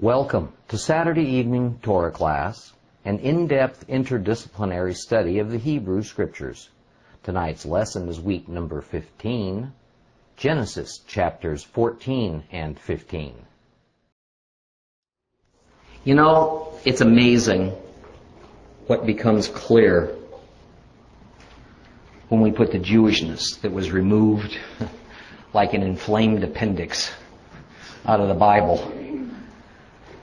Welcome to Saturday evening Torah class, an in-depth interdisciplinary study of the Hebrew Scriptures. Tonight's lesson is week number 15, Genesis chapters 14 and 15. You know, it's amazing what becomes clear when we put the Jewishness that was removed like an inflamed appendix out of the Bible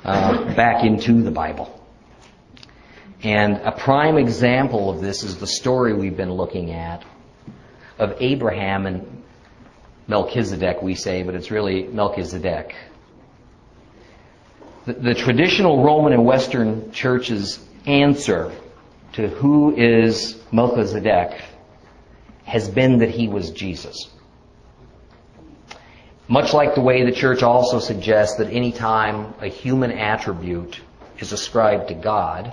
uh, back into the Bible. And a prime example of this is the story we've been looking at of Abraham and Melchizedek, we say, but it's really Melchizedek. The, the traditional Roman and Western church's answer to who is Melchizedek has been that he was Jesus. Much like the way the church also suggests that any time a human attribute is ascribed to God,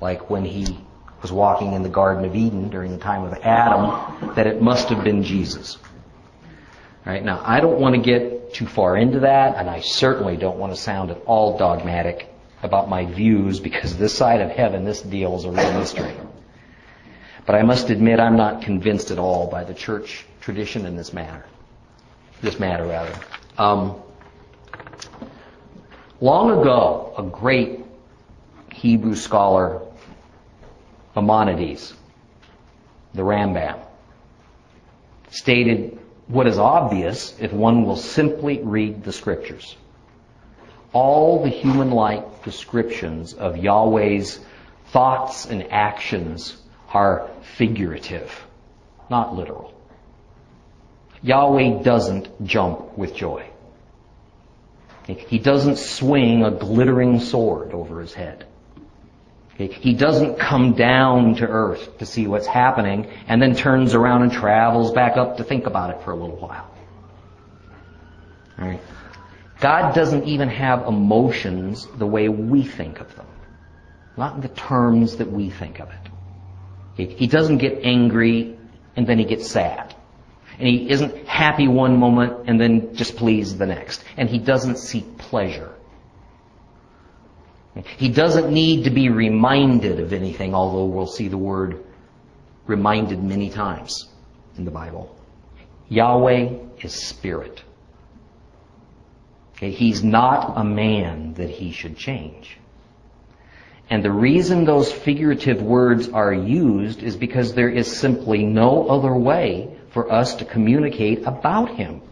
like when he was walking in the Garden of Eden during the time of Adam, that it must have been Jesus. Right, now I don't want to get too far into that, and I certainly don't want to sound at all dogmatic about my views because this side of heaven, this deal is a real mystery. But I must admit I'm not convinced at all by the church tradition in this matter this matter rather. Um, long ago, a great Hebrew scholar, Maimonides, the Rambam, stated what is obvious if one will simply read the scriptures. All the human-like descriptions of Yahweh's thoughts and actions are figurative, not literal. Yahweh doesn't jump with joy. He doesn't swing a glittering sword over his head. He doesn't come down to earth to see what's happening and then turns around and travels back up to think about it for a little while. Right? God doesn't even have emotions the way we think of them. Not in the terms that we think of it. He doesn't get angry and then he gets sad. And he isn't happy one moment and then just pleased the next. And he doesn't seek pleasure. He doesn't need to be reminded of anything, although we'll see the word reminded many times in the Bible. Yahweh is spirit. Okay, he's not a man that he should change. And the reason those figurative words are used is because there is simply no other way for us to communicate about Him.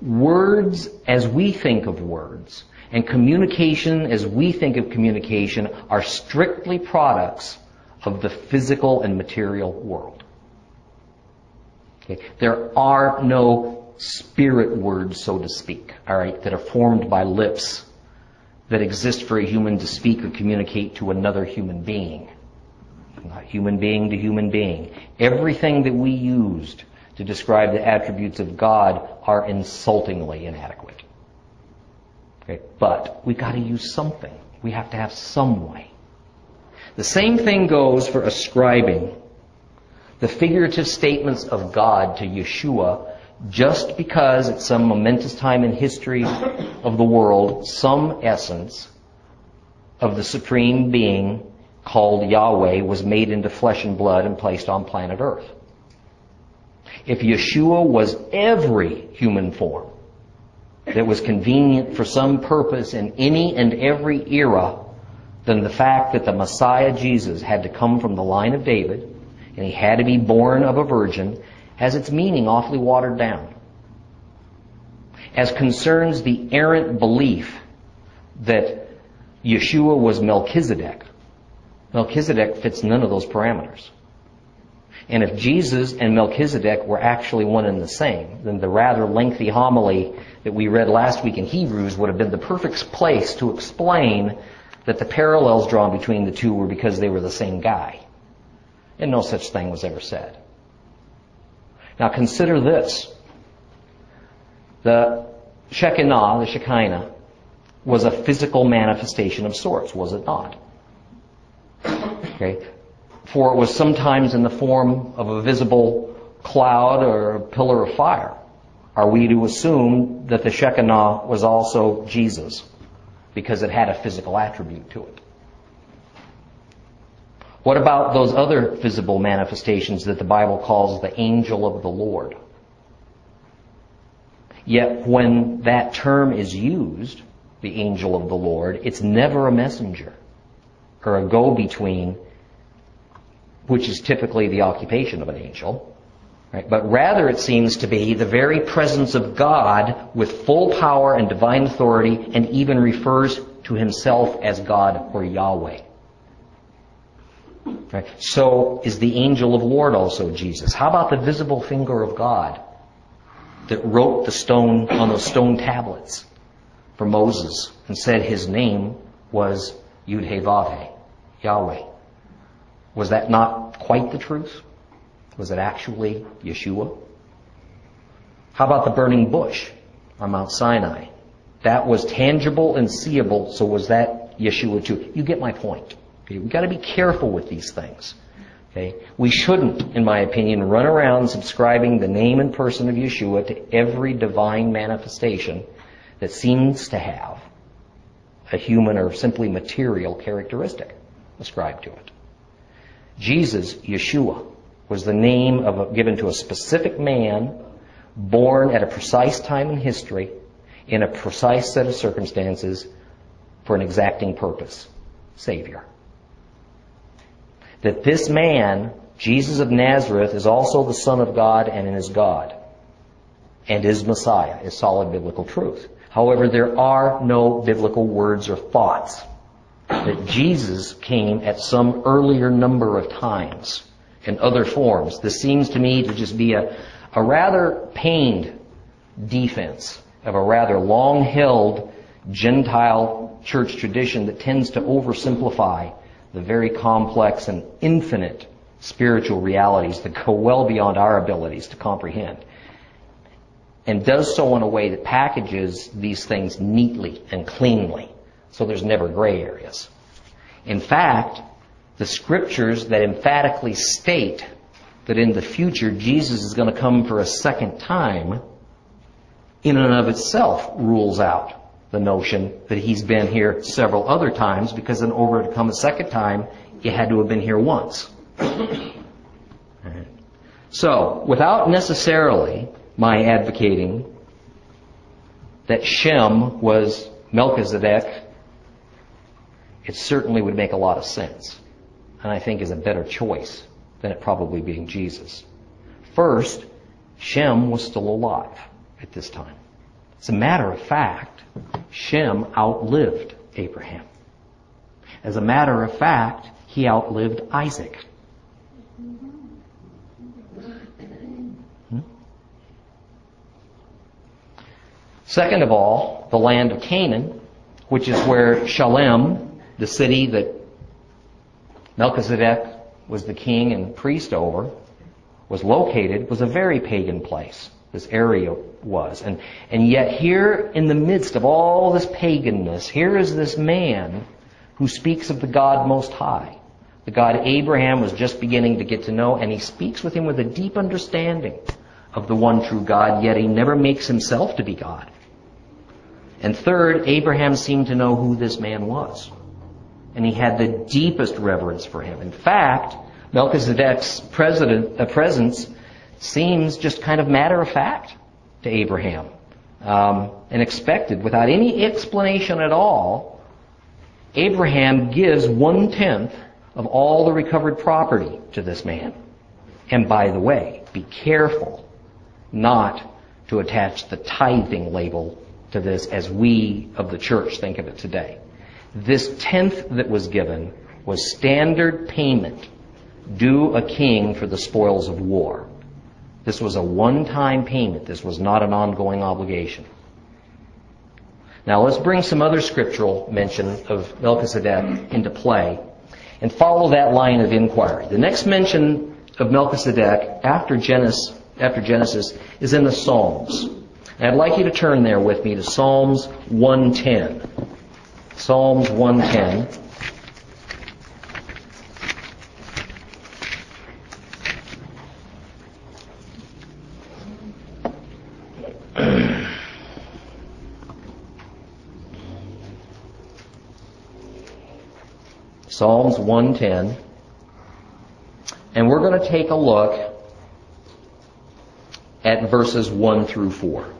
Words as we think of words and communication as we think of communication are strictly products of the physical and material world. Okay? There are no spirit words, so to speak, alright, that are formed by lips that exist for a human to speak or communicate to another human being human being to human being. Everything that we used to describe the attributes of God are insultingly inadequate. Okay? But we got to use something. We have to have some way. The same thing goes for ascribing the figurative statements of God to Yeshua just because at some momentous time in history of the world, some essence of the Supreme Being called Yahweh was made into flesh and blood and placed on planet Earth. If Yeshua was every human form that was convenient for some purpose in any and every era, then the fact that the Messiah Jesus had to come from the line of David and he had to be born of a virgin has its meaning awfully watered down. As concerns the errant belief that Yeshua was Melchizedek, Melchizedek fits none of those parameters. And if Jesus and Melchizedek were actually one and the same, then the rather lengthy homily that we read last week in Hebrews would have been the perfect place to explain that the parallels drawn between the two were because they were the same guy. And no such thing was ever said. Now consider this. The Shekinah, the Shekinah, was a physical manifestation of sorts, was it not? Okay? For it was sometimes in the form of a visible cloud or a pillar of fire. are we to assume that the Shekinah was also Jesus because it had a physical attribute to it? What about those other visible manifestations that the Bible calls the angel of the Lord? Yet when that term is used, the angel of the Lord, it's never a messenger or a go-between, which is typically the occupation of an angel. Right? But rather it seems to be the very presence of God with full power and divine authority and even refers to himself as God or Yahweh. Right? So is the angel of Lord also Jesus? How about the visible finger of God that wrote the stone on those stone tablets for Moses and said his name was Yud-Heh-Vav-Heh, Yahweh? Was that not quite the truth? Was it actually Yeshua? How about the burning bush on Mount Sinai? That was tangible and seeable, so was that Yeshua too? You get my point. Okay? We've got to be careful with these things. Okay? We shouldn't, in my opinion, run around subscribing the name and person of Yeshua to every divine manifestation that seems to have a human or simply material characteristic ascribed to it. Jesus, Yeshua, was the name of a, given to a specific man born at a precise time in history in a precise set of circumstances for an exacting purpose Savior. That this man, Jesus of Nazareth, is also the Son of God and is God and is Messiah, is solid biblical truth. However, there are no biblical words or thoughts that Jesus came at some earlier number of times in other forms. This seems to me to just be a, a rather pained defense of a rather long held Gentile church tradition that tends to oversimplify the very complex and infinite spiritual realities that go well beyond our abilities to comprehend. And does so in a way that packages these things neatly and cleanly so there's never gray areas. In fact, the scriptures that emphatically state that in the future Jesus is going to come for a second time, in and of itself rules out the notion that he's been here several other times because in order to come a second time, he had to have been here once. So, without necessarily my advocating that Shem was Melchizedek, it certainly would make a lot of sense and I think is a better choice than it probably being Jesus. First, Shem was still alive at this time. As a matter of fact, Shem outlived Abraham. As a matter of fact, he outlived Isaac. Hmm? Second of all, the land of Canaan, which is where Shalem, the city that Melchizedek was the king and priest over, was located, was a very pagan place. This area was. And, and yet here in the midst of all this paganness, here is this man who speaks of the God Most High. The God Abraham was just beginning to get to know, and he speaks with him with a deep understanding of the one true God, yet he never makes himself to be God. And third, Abraham seemed to know who this man was and he had the deepest reverence for him. In fact, Melchizedek's uh, presence seems just kind of matter of fact to Abraham um, and expected without any explanation at all. Abraham gives one tenth of all the recovered property to this man. And by the way, be careful not to attach the tithing label to this as we of the church think of it today. This tenth that was given was standard payment due a king for the spoils of war. This was a one-time payment. This was not an ongoing obligation. Now let's bring some other scriptural mention of Melchizedek into play and follow that line of inquiry. The next mention of Melchizedek after Genesis, after Genesis is in the Psalms. And I'd like you to turn there with me to Psalms 110. Psalms 110. Psalms 110. And we're going to take a look at verses 1 through 4.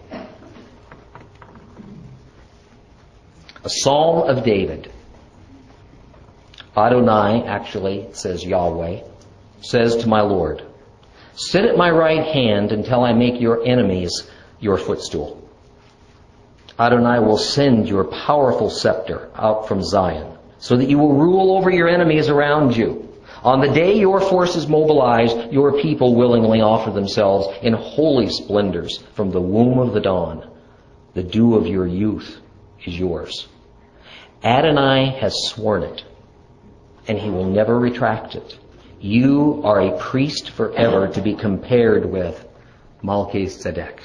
A psalm of David. Adonai, actually, says Yahweh, says to my Lord, Sit at my right hand until I make your enemies your footstool. Adonai will send your powerful scepter out from Zion, so that you will rule over your enemies around you. On the day your forces mobilize, your people willingly offer themselves in holy splendors from the womb of the dawn. The dew of your youth is yours. Adonai has sworn it, and he will never retract it. You are a priest forever to be compared with Melchizedek.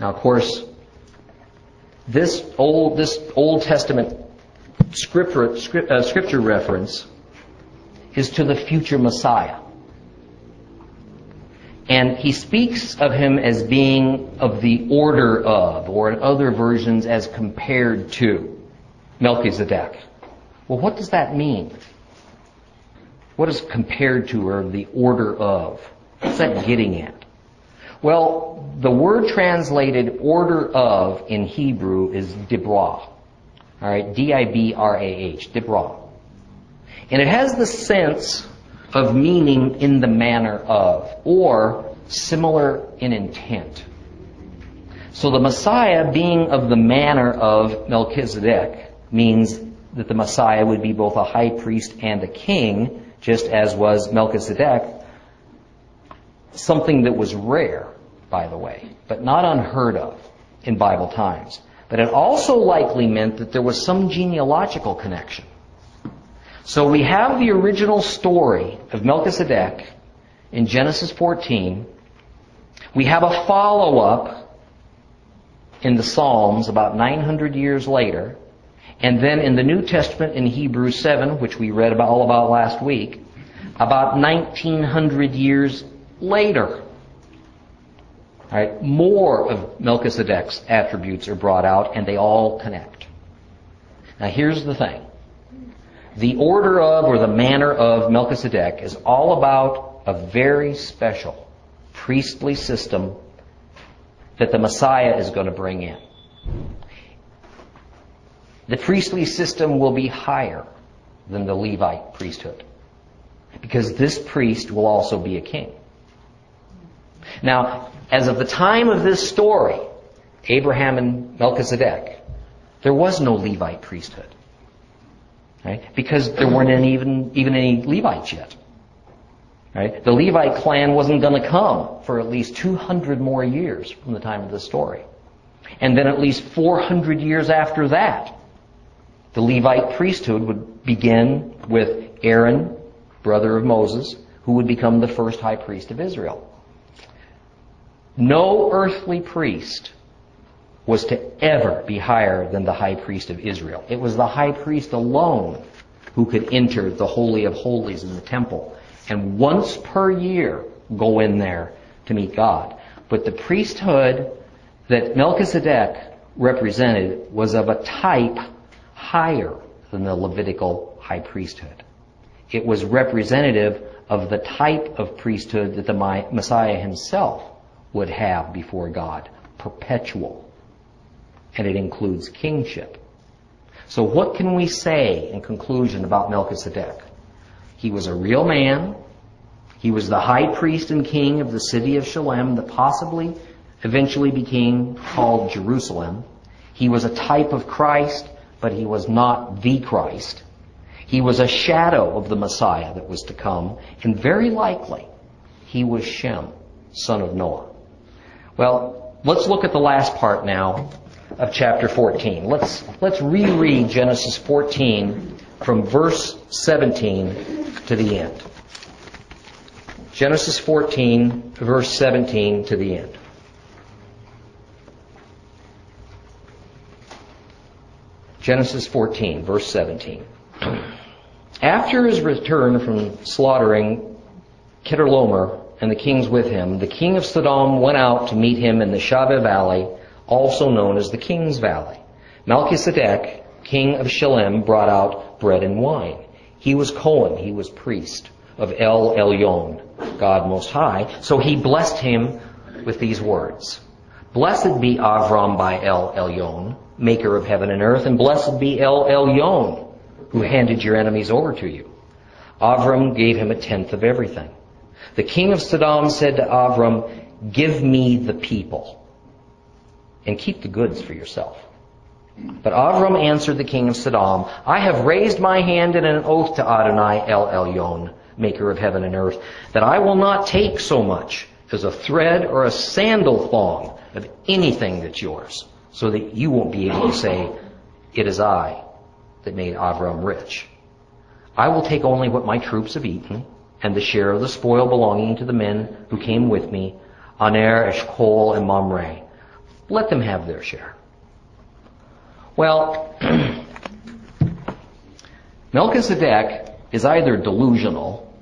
Now, of course, this old, this Old Testament scripture, script, uh, scripture reference is to the future Messiah. And he speaks of him as being of the order of, or in other versions, as compared to Melchizedek. Well, what does that mean? What is compared to or the order of? What's that getting at? Well, the word translated order of in Hebrew is dibrah. Alright, D-I-B-R-A-H, dibrah. And it has the sense of meaning in the manner of, or similar in intent. So the Messiah being of the manner of Melchizedek means that the Messiah would be both a high priest and a king, just as was Melchizedek, something that was rare, by the way, but not unheard of in Bible times. But it also likely meant that there was some genealogical connection. So we have the original story of Melchizedek in Genesis 14. We have a follow-up in the Psalms about 900 years later. And then in the New Testament in Hebrews 7, which we read about, all about last week, about 1900 years later. Right, more of Melchizedek's attributes are brought out and they all connect. Now here's the thing. The order of or the manner of Melchizedek is all about a very special priestly system that the Messiah is going to bring in. The priestly system will be higher than the Levite priesthood because this priest will also be a king. Now, as of the time of this story, Abraham and Melchizedek, there was no Levite priesthood. Right? Because there weren't any, even, even any Levites yet. Right? The Levite clan wasn't going to come for at least 200 more years from the time of the story. And then at least 400 years after that, the Levite priesthood would begin with Aaron, brother of Moses, who would become the first high priest of Israel. No earthly priest was to ever be higher than the high priest of Israel. It was the high priest alone who could enter the Holy of Holies in the temple and once per year go in there to meet God. But the priesthood that Melchizedek represented was of a type higher than the Levitical high priesthood. It was representative of the type of priesthood that the Messiah himself would have before God. Perpetual and it includes kingship. So what can we say in conclusion about Melchizedek? He was a real man. He was the high priest and king of the city of Shalem that possibly eventually became called Jerusalem. He was a type of Christ, but he was not the Christ. He was a shadow of the Messiah that was to come, and very likely he was Shem, son of Noah. Well, let's look at the last part now of chapter 14. Let's, let's reread Genesis 14 from verse 17 to the end. Genesis 14, verse 17 to the end. Genesis 14, verse 17. After his return from slaughtering Chedorlaomer and the kings with him, the king of Sodom went out to meet him in the Shaveh valley also known as the King's Valley. Melchizedek, king of Shalem, brought out bread and wine. He was Cohen, he was priest of El Elyon, God Most High. So he blessed him with these words. Blessed be Avram by El Elyon, maker of heaven and earth, and blessed be El Elyon, who handed your enemies over to you. Avram gave him a tenth of everything. The king of Sodom said to Avram, Give me the people, and keep the goods for yourself. But Avram answered the king of Sodom, I have raised my hand in an oath to Adonai El Elyon, maker of heaven and earth, that I will not take so much as a thread or a sandal thong of anything that's yours, so that you won't be able to say, It is I that made Avram rich. I will take only what my troops have eaten, and the share of the spoil belonging to the men who came with me, Aner, Eshcol, and Mamre. Let them have their share. Well, Melchizedek is either delusional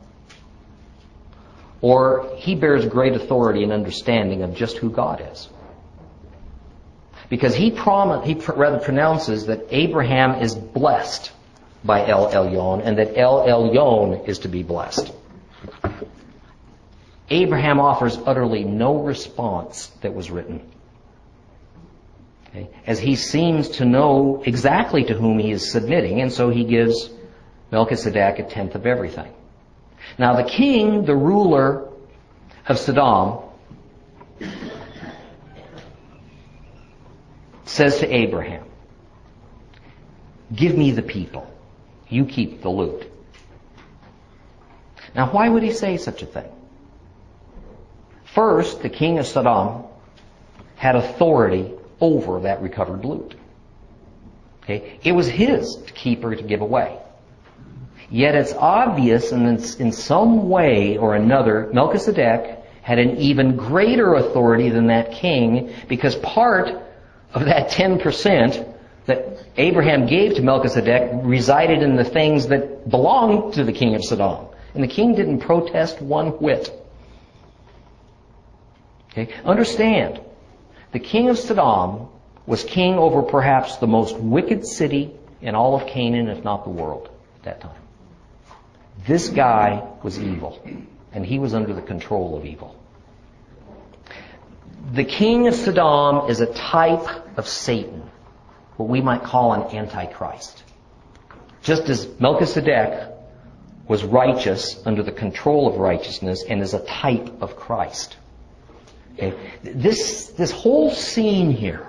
or he bears great authority and understanding of just who God is. Because he, prom- he pr- rather pronounces that Abraham is blessed by El Elyon and that El Elyon is to be blessed. Abraham offers utterly no response that was written. Okay? As he seems to know exactly to whom he is submitting, and so he gives Melchizedek a tenth of everything. Now the king, the ruler of Sodom, says to Abraham, Give me the people. You keep the loot. Now, why would he say such a thing? First, the king of Sodom had authority over that recovered loot. Okay? It was his to keep or to give away. Yet it's obvious and it's in some way or another, Melchizedek had an even greater authority than that king because part of that 10% that Abraham gave to Melchizedek resided in the things that belonged to the king of Sodom. And the king didn't protest one whit. Okay? Understand, the king of Sodom was king over perhaps the most wicked city in all of Canaan, if not the world, at that time. This guy was evil, and he was under the control of evil. The king of Sodom is a type of Satan, what we might call an antichrist. Just as Melchizedek was righteous under the control of righteousness and is a type of Christ. Okay? This, this whole scene here,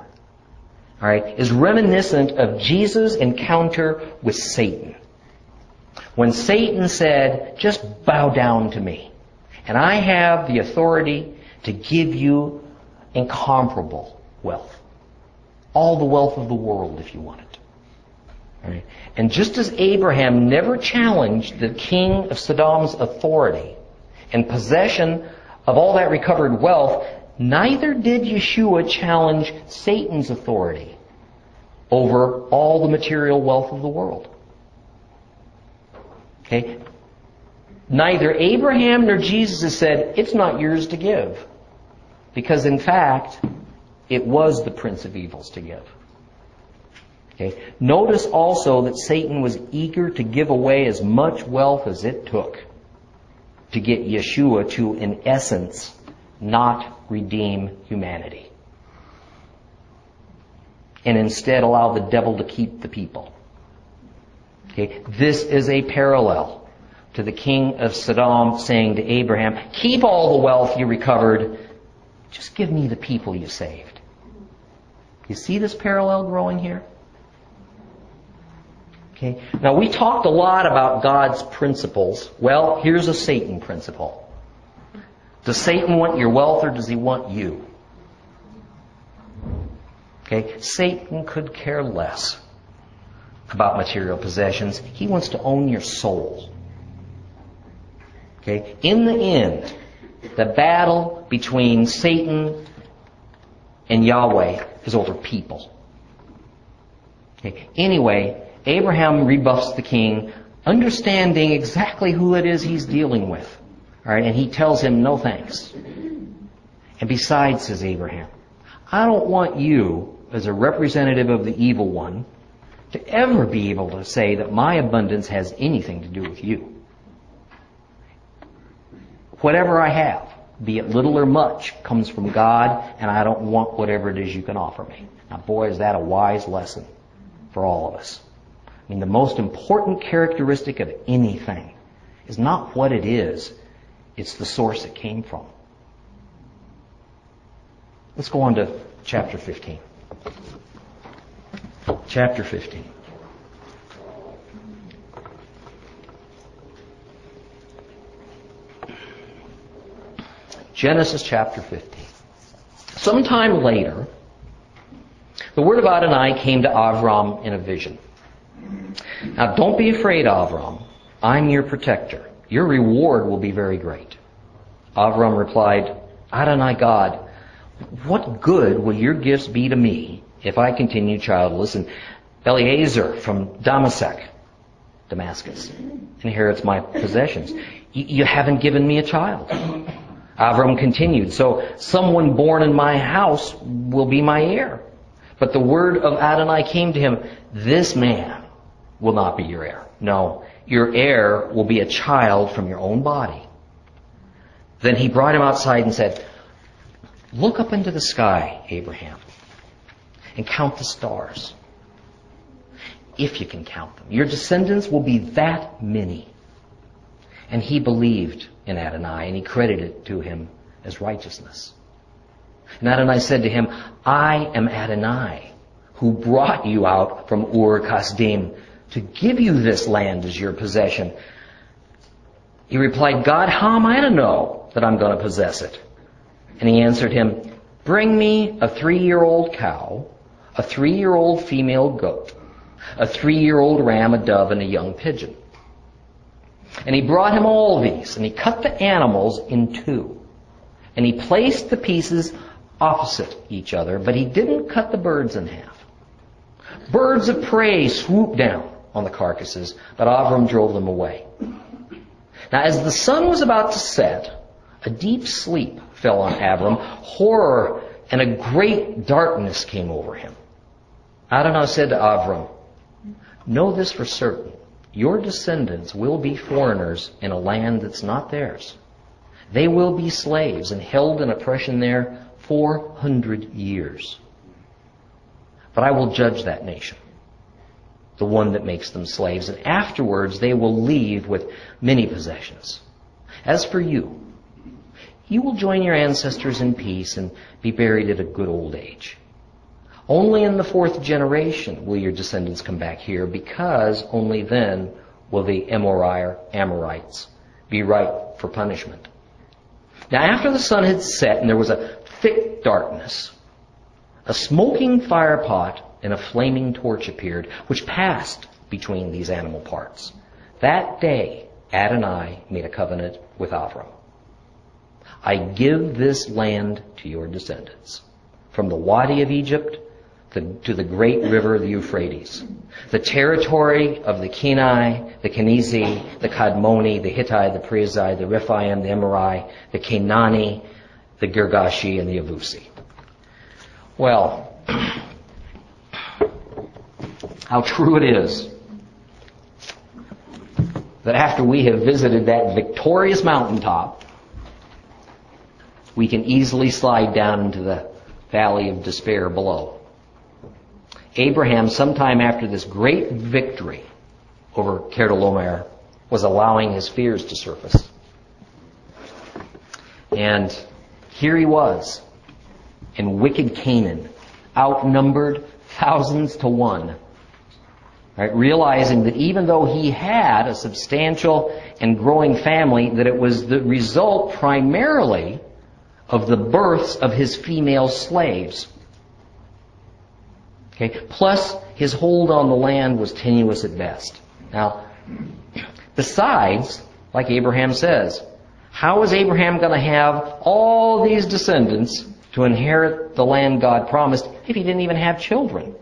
all right, is reminiscent of Jesus' encounter with Satan. When Satan said, just bow down to me, and I have the authority to give you incomparable wealth. All the wealth of the world if you want it. Right? And just as Abraham never challenged the king of Sodom's authority and possession of all that recovered wealth, neither did Yeshua challenge Satan's authority over all the material wealth of the world. Okay? Neither Abraham nor Jesus said, it's not yours to give. Because in fact, it was the prince of evils to give. Okay? Notice also that Satan was eager to give away as much wealth as it took to get Yeshua to, in essence, not redeem humanity. And instead allow the devil to keep the people. Okay? This is a parallel to the king of Sodom saying to Abraham, keep all the wealth you recovered, just give me the people you saved. You see this parallel growing here? Okay. Now we talked a lot about God's principles. Well, here's a Satan principle. Does Satan want your wealth or does he want you? Okay. Satan could care less about material possessions. He wants to own your soul. Okay. In the end, the battle between Satan and Yahweh is over people. Okay. Anyway, Abraham rebuffs the king, understanding exactly who it is he's dealing with. All right, and he tells him no thanks. And besides, says Abraham, I don't want you, as a representative of the evil one, to ever be able to say that my abundance has anything to do with you. Whatever I have, be it little or much, comes from God, and I don't want whatever it is you can offer me. Now, boy, is that a wise lesson for all of us. I mean, the most important characteristic of anything is not what it is, it's the source it came from. Let's go on to chapter 15. Chapter 15. Genesis chapter 15. Sometime later, the word of Adonai came to Avram in a vision. Now, don't be afraid, Avram. I'm your protector. Your reward will be very great. Avram replied, Adonai God, what good will your gifts be to me if I continue childless? And Eliezer from Damasek, Damascus, inherits my possessions. You haven't given me a child. Avram continued, so someone born in my house will be my heir. But the word of Adonai came to him, this man will not be your heir. No, your heir will be a child from your own body. Then he brought him outside and said, Look up into the sky, Abraham, and count the stars. If you can count them. Your descendants will be that many. And he believed in Adonai, and he credited it to him as righteousness. And Adonai said to him, I am Adonai, who brought you out from Ur Kasdim to give you this land as your possession. He replied, God, how am I to know that I'm going to possess it? And he answered him, Bring me a three-year-old cow, a three-year-old female goat, a three-year-old ram, a dove, and a young pigeon. And he brought him all these, and he cut the animals in two. And he placed the pieces opposite each other, but he didn't cut the birds in half. Birds of prey swooped down on the carcasses, but Avram drove them away. Now, as the sun was about to set, a deep sleep fell on Avram. Horror and a great darkness came over him. Adonai said to Avram, Know this for certain. Your descendants will be foreigners in a land that's not theirs. They will be slaves and held in oppression there 400 years. But I will judge that nation, the one that makes them slaves, and afterwards they will leave with many possessions. As for you, you will join your ancestors in peace and be buried at a good old age. Only in the fourth generation will your descendants come back here, because only then will the Amorites be ripe for punishment. Now, after the sun had set and there was a thick darkness, a smoking fire pot and a flaming torch appeared, which passed between these animal parts. That day, Adonai made a covenant with Avram. I give this land to your descendants, from the Wadi of Egypt to the great river, the Euphrates, the territory of the Kenai, the Kenizi, the Kadmoni, the Hittite, the Perizzai, the Rephaim, the Emori, the Canaani, the Girgashi, and the Avusi. Well, how true it is that after we have visited that victorious mountaintop, we can easily slide down into the valley of despair below. Abraham, sometime after this great victory over Chedorlaomer, was allowing his fears to surface. And here he was in wicked Canaan, outnumbered thousands to one. Right, realizing that even though he had a substantial and growing family, that it was the result primarily of the births of his female slaves. Okay? Plus, his hold on the land was tenuous at best. Now, besides, like Abraham says, how is Abraham going to have all these descendants to inherit the land God promised if he didn't even have children?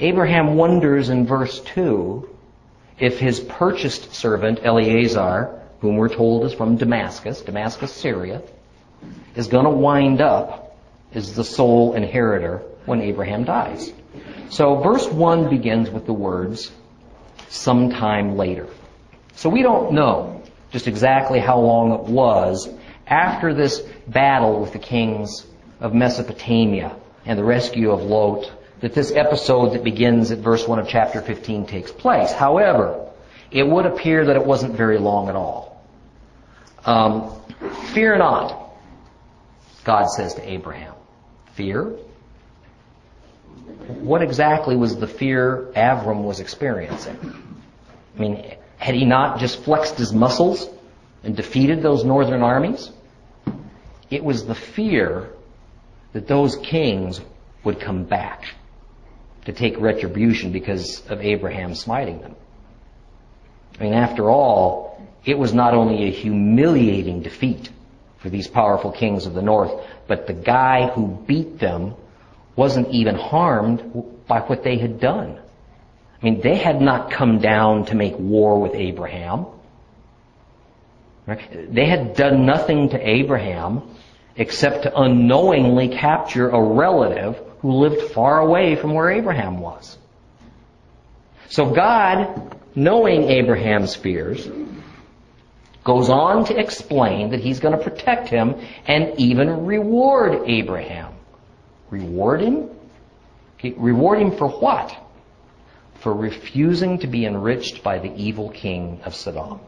Abraham wonders in verse 2 if his purchased servant, Eleazar, whom we're told is from Damascus, Damascus, Syria, is going to wind up as the sole inheritor when Abraham dies. So verse 1 begins with the words, sometime later. So we don't know just exactly how long it was after this battle with the kings of Mesopotamia and the rescue of Lot that this episode that begins at verse 1 of chapter 15 takes place. However, it would appear that it wasn't very long at all. Um, fear not, God says to Abraham. Fear? What exactly was the fear Avram was experiencing? I mean, had he not just flexed his muscles and defeated those northern armies? It was the fear that those kings would come back to take retribution because of Abraham smiting them. I mean, after all, it was not only a humiliating defeat for these powerful kings of the north, but the guy who beat them wasn't even harmed by what they had done. I mean, they had not come down to make war with Abraham. They had done nothing to Abraham except to unknowingly capture a relative who lived far away from where Abraham was. So God, knowing Abraham's fears, goes on to explain that he's going to protect him and even reward Abraham. Reward him? Reward him for what? For refusing to be enriched by the evil king of Sodom.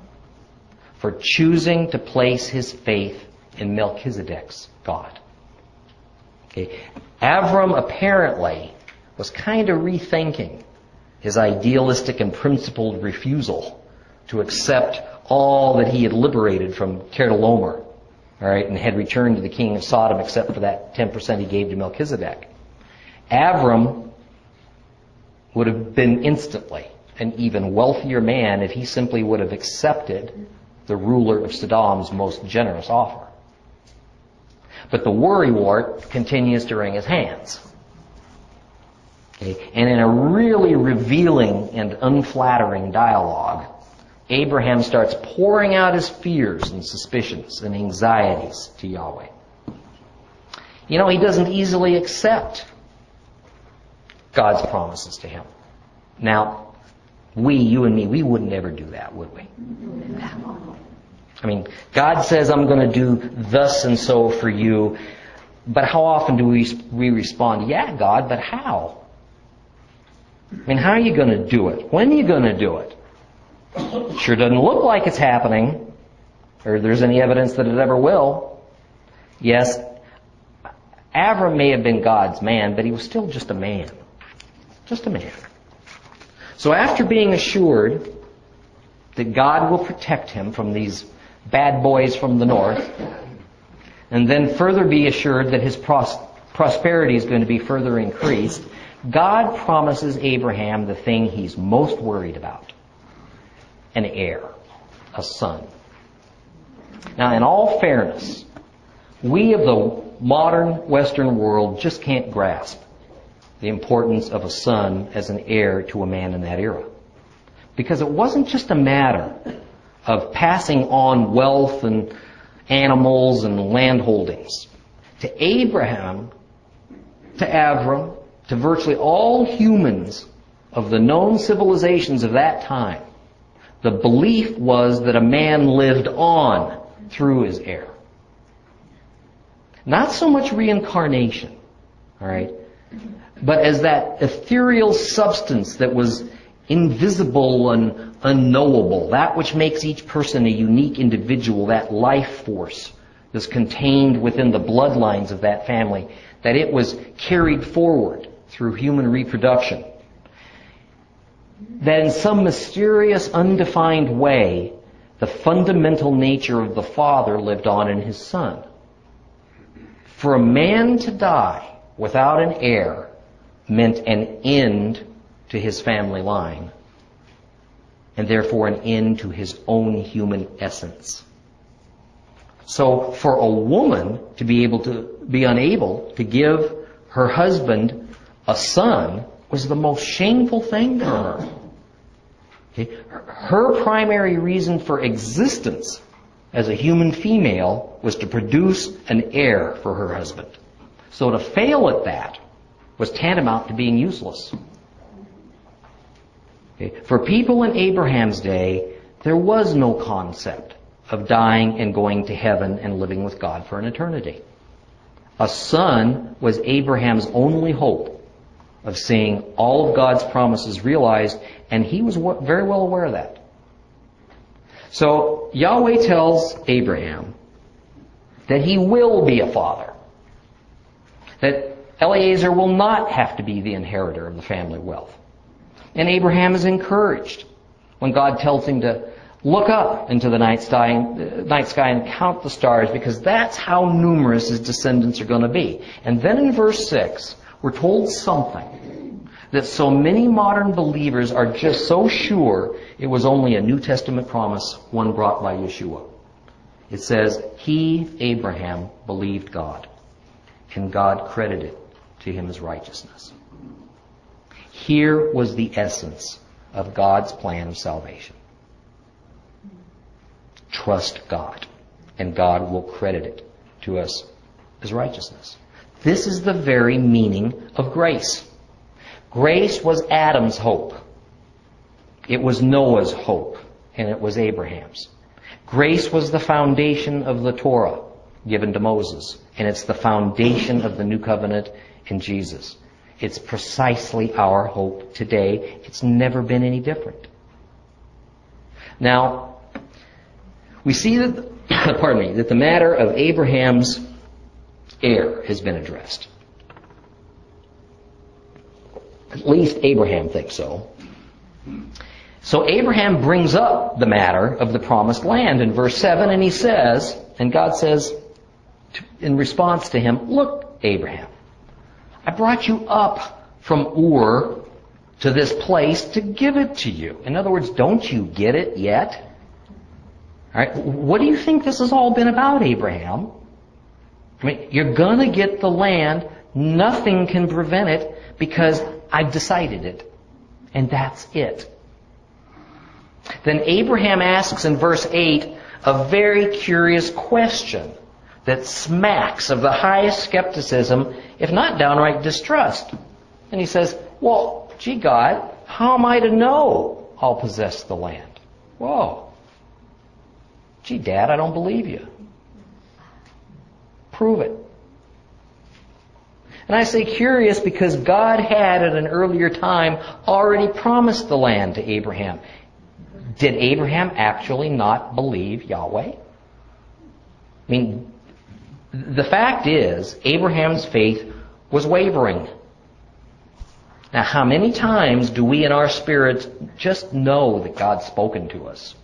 For choosing to place his faith in Melchizedek's God. Okay. Avram apparently was kind of rethinking his idealistic and principled refusal to accept all that he had liberated from Chedorlaomer, all right, and had returned to the king of Sodom except for that 10% he gave to Melchizedek. Avram would have been instantly an even wealthier man if he simply would have accepted the ruler of Sodom's most generous offer. But the worrywart continues to wring his hands. Okay? And in a really revealing and unflattering dialogue, Abraham starts pouring out his fears and suspicions and anxieties to Yahweh. You know, he doesn't easily accept God's promises to him. Now, we, you and me, we wouldn't ever do that, would we? I mean, God says, I'm going to do thus and so for you. But how often do we, we respond, yeah, God, but how? I mean, how are you going to do it? When are you going to do it? it? Sure doesn't look like it's happening, or there's any evidence that it ever will. Yes, Avram may have been God's man, but he was still just a man. Just a man. So after being assured that God will protect him from these bad boys from the north, and then further be assured that his pros- prosperity is going to be further increased, God promises Abraham the thing he's most worried about an heir, a son. Now, in all fairness, we of the modern Western world just can't grasp the importance of a son as an heir to a man in that era. Because it wasn't just a matter of passing on wealth and animals and land holdings. To Abraham, to Avram, to virtually all humans of the known civilizations of that time, the belief was that a man lived on through his heir. Not so much reincarnation, alright, but as that ethereal substance that was invisible and unknowable, that which makes each person a unique individual, that life force that's contained within the bloodlines of that family, that it was carried forward through human reproduction. That in some mysterious, undefined way, the fundamental nature of the Father lived on in His Son. For a man to die without an heir meant an end to his family line, and therefore an end to his own human essence. So for a woman to be able to be unable to give her husband a son was the most shameful thing to her. Okay? Her primary reason for existence as a human female was to produce an heir for her husband. So to fail at that was tantamount to being useless. Okay? For people in Abraham's day, there was no concept of dying and going to heaven and living with God for an eternity. A son was Abraham's only hope of seeing all of God's promises realized, and he was very well aware of that. So Yahweh tells Abraham that he will be a father, that Eliezer will not have to be the inheritor of the family wealth. And Abraham is encouraged when God tells him to look up into the night sky, and uh, count the stars because that's how numerous his descendants are going to be. And then in verse 6, we're told something that so many modern believers are just so sure it was only a New Testament promise, one brought by Yeshua. It says, He, Abraham, believed God, and God credited it to him as righteousness. Here was the essence of God's plan of salvation. Trust God, and God will credit it to us as righteousness. This is the very meaning of grace. Grace was Adam's hope. It was Noah's hope, and it was Abraham's. Grace was the foundation of the Torah given to Moses, and it's the foundation of the new covenant in Jesus. It's precisely our hope today. It's never been any different. Now, we see that, pardon me, that the matter of Abraham's heir has been addressed. At least Abraham thinks so. So Abraham brings up the matter of the promised land in verse 7, and he says, and God says in response to him, Look, Abraham, I brought you up from Ur to this place to give it to you. In other words, don't you get it yet? All right, what do you think this has all been about, Abraham? I mean, you're gonna get the land. Nothing can prevent it because I've decided it. And that's it. Then Abraham asks in verse 8 a very curious question that smacks of the highest skepticism, if not downright distrust. And he says, Well, gee, God, how am I to know I'll possess the land? Whoa. Gee, Dad, I don't believe you. Prove it. And I say curious because God had at an earlier time already promised the land to Abraham. Did Abraham actually not believe Yahweh? I mean, the fact is, Abraham's faith was wavering. Now, how many times do we in our spirits just know that God's spoken to us?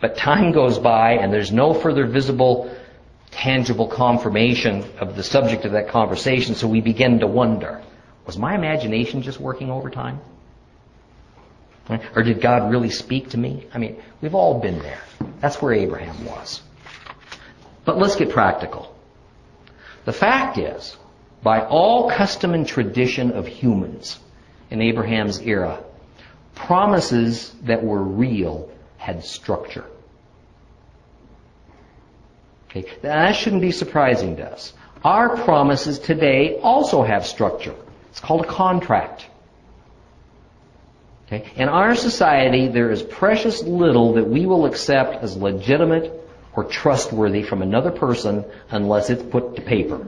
But time goes by and there's no further visible, tangible confirmation of the subject of that conversation, so we begin to wonder, was my imagination just working overtime? Or did God really speak to me? I mean, we've all been there. That's where Abraham was. But let's get practical. The fact is, by all custom and tradition of humans in Abraham's era, promises that were real had structure. Okay, that shouldn't be surprising to us. Our promises today also have structure. It's called a contract. Okay? In our society, there is precious little that we will accept as legitimate or trustworthy from another person unless it's put to paper.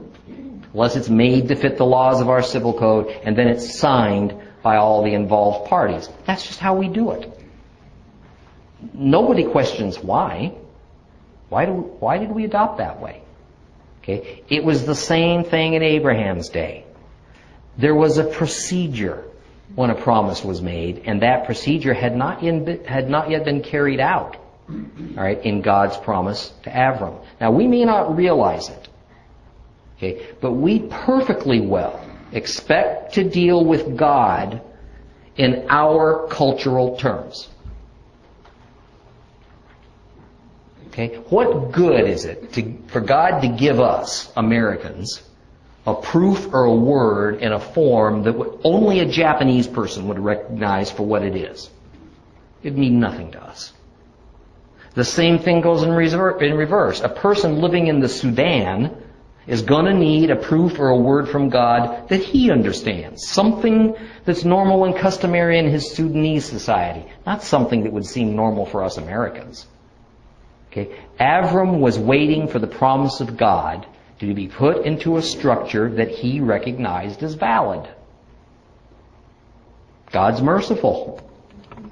Unless it's made to fit the laws of our civil code and then it's signed by all the involved parties. That's just how we do it. Nobody questions why. Why, do, why did we adopt that way? Okay? It was the same thing in Abraham's day. There was a procedure when a promise was made, and that procedure had not, in, had not yet been carried out all right, in God's promise to Avram. Now, we may not realize it, okay, but we perfectly well expect to deal with God in our cultural terms. Okay, what good is it to, for God to give us, Americans, a proof or a word in a form that only a Japanese person would recognize for what it is? It'd mean nothing to us. The same thing goes in reverse. A person living in the Sudan is going to need a proof or a word from God that he understands. Something that's normal and customary in his Sudanese society, not something that would seem normal for us Americans. Okay? Avram was waiting for the promise of God to be put into a structure that he recognized as valid. God's merciful.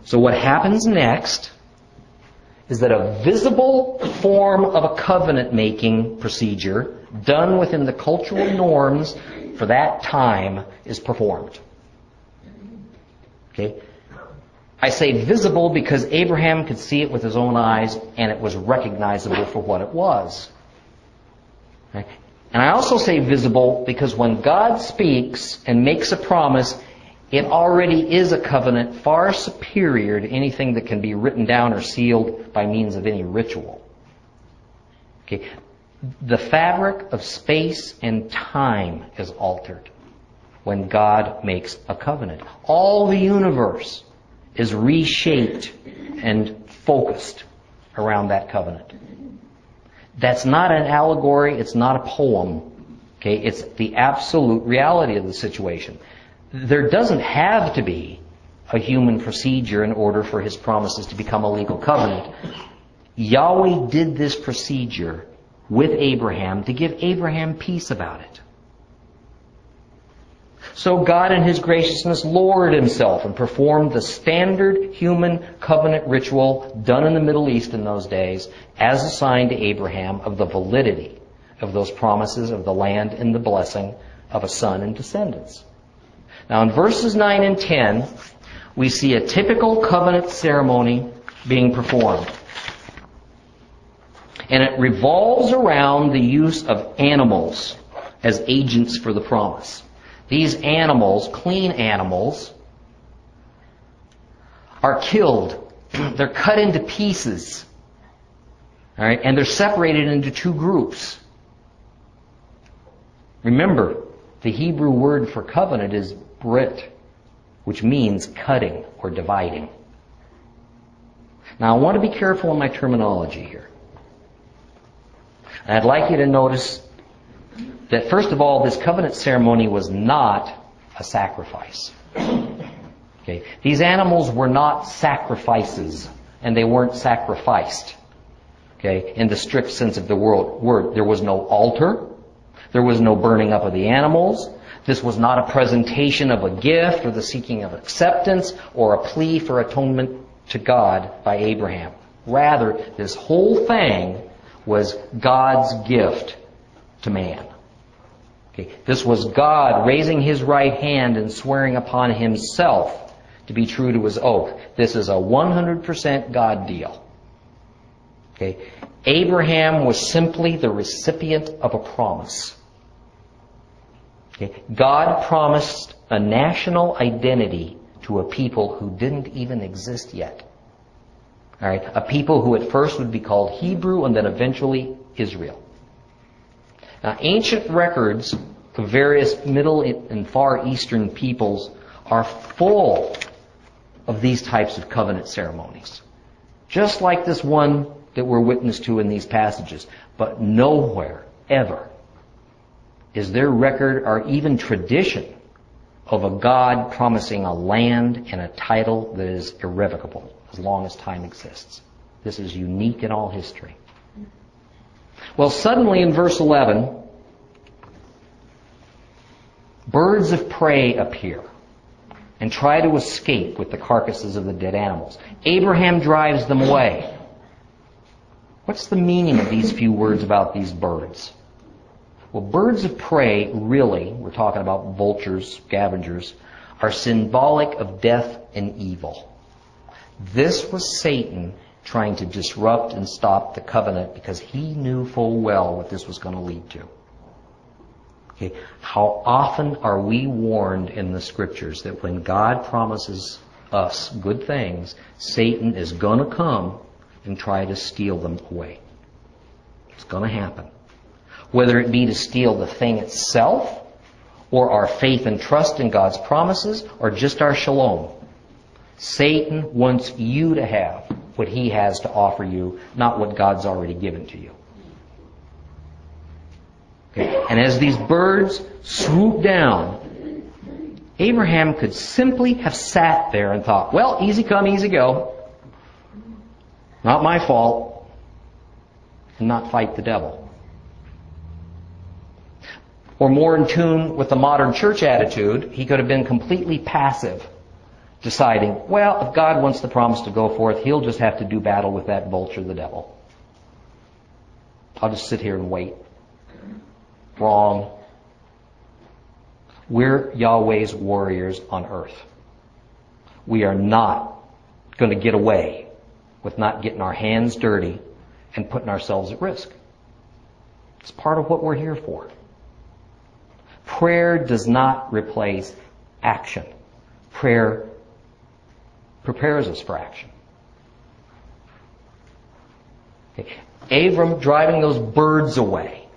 So what happens next is that a visible form of a covenant making procedure done within the cultural norms for that time is performed. Okay? I say visible because Abraham could see it with his own eyes and it was recognizable for what it was. Okay? And I also say visible because when God speaks and makes a promise, it already is a covenant far superior to anything that can be written down or sealed by means of any ritual. Okay. The fabric of space and time is altered when God makes a covenant. All the universe is reshaped and focused around that covenant. That's not an allegory, it's not a poem. Okay, it's the absolute reality of the situation. There doesn't have to be a human procedure in order for his promises to become a legal covenant. Yahweh did this procedure with Abraham to give Abraham peace about it. So God in His graciousness lowered Himself and performed the standard human covenant ritual done in the Middle East in those days as a sign to Abraham of the validity of those promises of the land and the blessing of a son and descendants. Now in verses 9 and 10, we see a typical covenant ceremony being performed. And it revolves around the use of animals as agents for the promise. These animals, clean animals, are killed. they're cut into pieces. All right, and they're separated into two groups. Remember, the Hebrew word for covenant is brit, which means cutting or dividing. Now I want to be careful in my terminology here. I'd like you to notice that first of all, this covenant ceremony was not a sacrifice. Okay. These animals were not sacrifices, and they weren't sacrificed. Okay, in the strict sense of the word, there was no altar, there was no burning up of the animals, this was not a presentation of a gift or the seeking of acceptance or a plea for atonement to God by Abraham. Rather, this whole thing was God's gift to man. Okay. This was God raising his right hand and swearing upon himself to be true to his oath. This is a 100% God deal. Okay. Abraham was simply the recipient of a promise. Okay? God promised a national identity to a people who didn't even exist yet. All right, a people who at first would be called Hebrew and then eventually Israel. Now, ancient records of various Middle and Far Eastern peoples are full of these types of covenant ceremonies. Just like this one that we're witness to in these passages. But nowhere, ever, is their record or even tradition of a God promising a land and a title that is irrevocable as long as time exists. This is unique in all history. Well, suddenly in verse 11, birds of prey appear and try to escape with the carcasses of the dead animals. Abraham drives them away. What's the meaning of these few words about these birds? Well, birds of prey, really, we're talking about vultures, scavengers, are symbolic of death and evil. This was Satan trying to disrupt and stop the covenant because he knew full well what this was going to lead to. Okay. How often are we warned in the scriptures that when God promises us good things, Satan is going to come and try to steal them away? It's going to happen whether it be to steal the thing itself, or our faith and trust in God's promises, or just our shalom. Satan wants you to have what he has to offer you, not what God's already given to you. Okay. And as these birds swoop down, Abraham could simply have sat there and thought, well, easy come, easy go. Not my fault. And not fight the devil. Or more in tune with the modern church attitude, he could have been completely passive, deciding, well, if God wants the promise to go forth, he'll just have to do battle with that vulture, the devil. I'll just sit here and wait. Wrong. We're Yahweh's warriors on earth. We are not going to get away with not getting our hands dirty and putting ourselves at risk. It's part of what we're here for. Prayer does not replace action. Prayer prepares us for action. Okay. Abram driving those birds away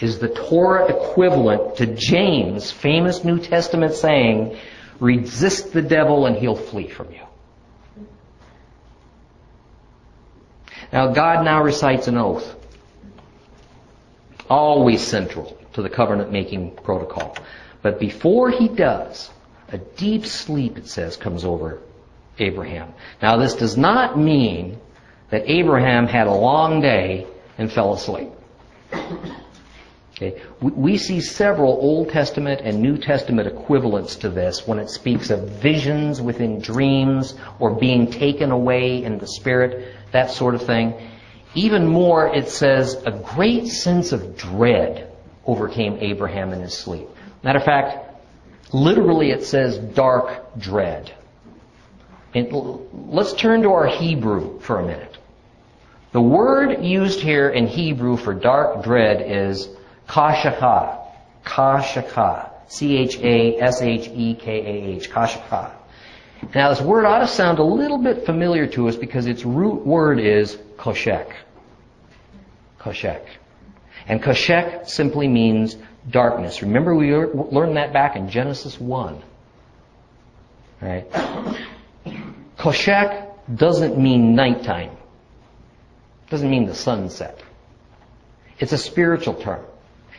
is the Torah equivalent to James' famous New Testament saying, resist the devil and he'll flee from you. Now God now recites an oath. Always central to the covenant making protocol. But before he does, a deep sleep, it says, comes over Abraham. Now this does not mean that Abraham had a long day and fell asleep. Okay. We see several Old Testament and New Testament equivalents to this when it speaks of visions within dreams or being taken away in the spirit, that sort of thing. Even more, it says a great sense of dread overcame Abraham in his sleep. Matter of fact, literally it says dark dread. And let's turn to our Hebrew for a minute. The word used here in Hebrew for dark dread is chashekah. Chashekah. C-H-A-S-H-E-K-A-H. Chashekah. Now this word ought to sound a little bit familiar to us because its root word is choshek. Choshek. And choshek simply means darkness. Remember we learned that back in Genesis 1. Right? Choshek doesn't mean nighttime. It Doesn't mean the sunset. It's a spiritual term.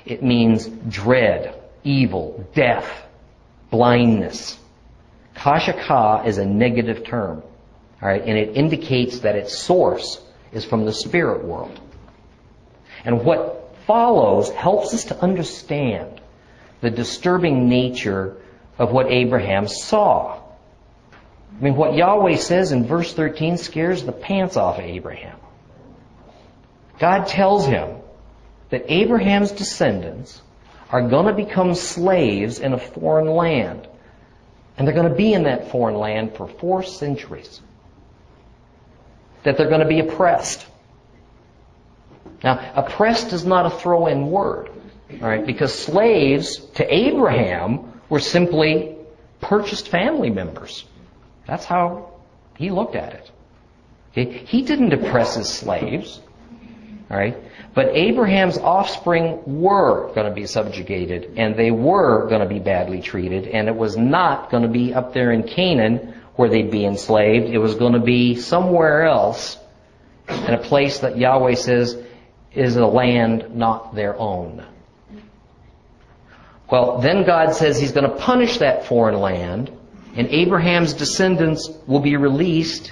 It means dread, evil, death, blindness. Chashekah is a negative term. All right, and it indicates that its source is from the spirit world. And what follows helps us to understand the disturbing nature of what Abraham saw. I mean, what Yahweh says in verse 13 scares the pants off of Abraham. God tells him that Abraham's descendants are going to become slaves in a foreign land. And they're going to be in that foreign land for four centuries. That they're going to be oppressed. Now, oppressed is not a throw in word, right, because slaves to Abraham were simply purchased family members. That's how he looked at it. Okay? He didn't oppress his slaves. Right? But Abraham's offspring were going to be subjugated, and they were going to be badly treated, and it was not going to be up there in Canaan where they'd be enslaved. It was going to be somewhere else, in a place that Yahweh says is a land not their own. Well, then God says He's going to punish that foreign land, and Abraham's descendants will be released,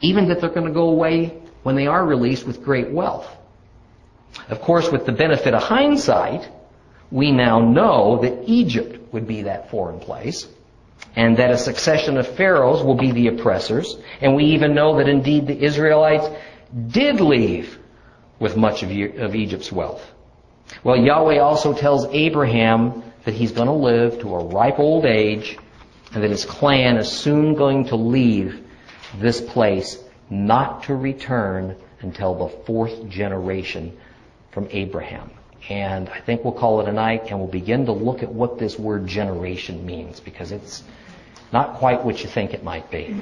even that they're going to go away when they are released with great wealth. Of course, with the benefit of hindsight, we now know that Egypt would be that foreign place, and that a succession of pharaohs will be the oppressors, and we even know that indeed the Israelites did leave with much of Egypt's wealth. Well, Yahweh also tells Abraham that he's going to live to a ripe old age, and that his clan is soon going to leave this place not to return until the fourth generation from Abraham. And I think we'll call it a night and we'll begin to look at what this word generation means because it's not quite what you think it might be.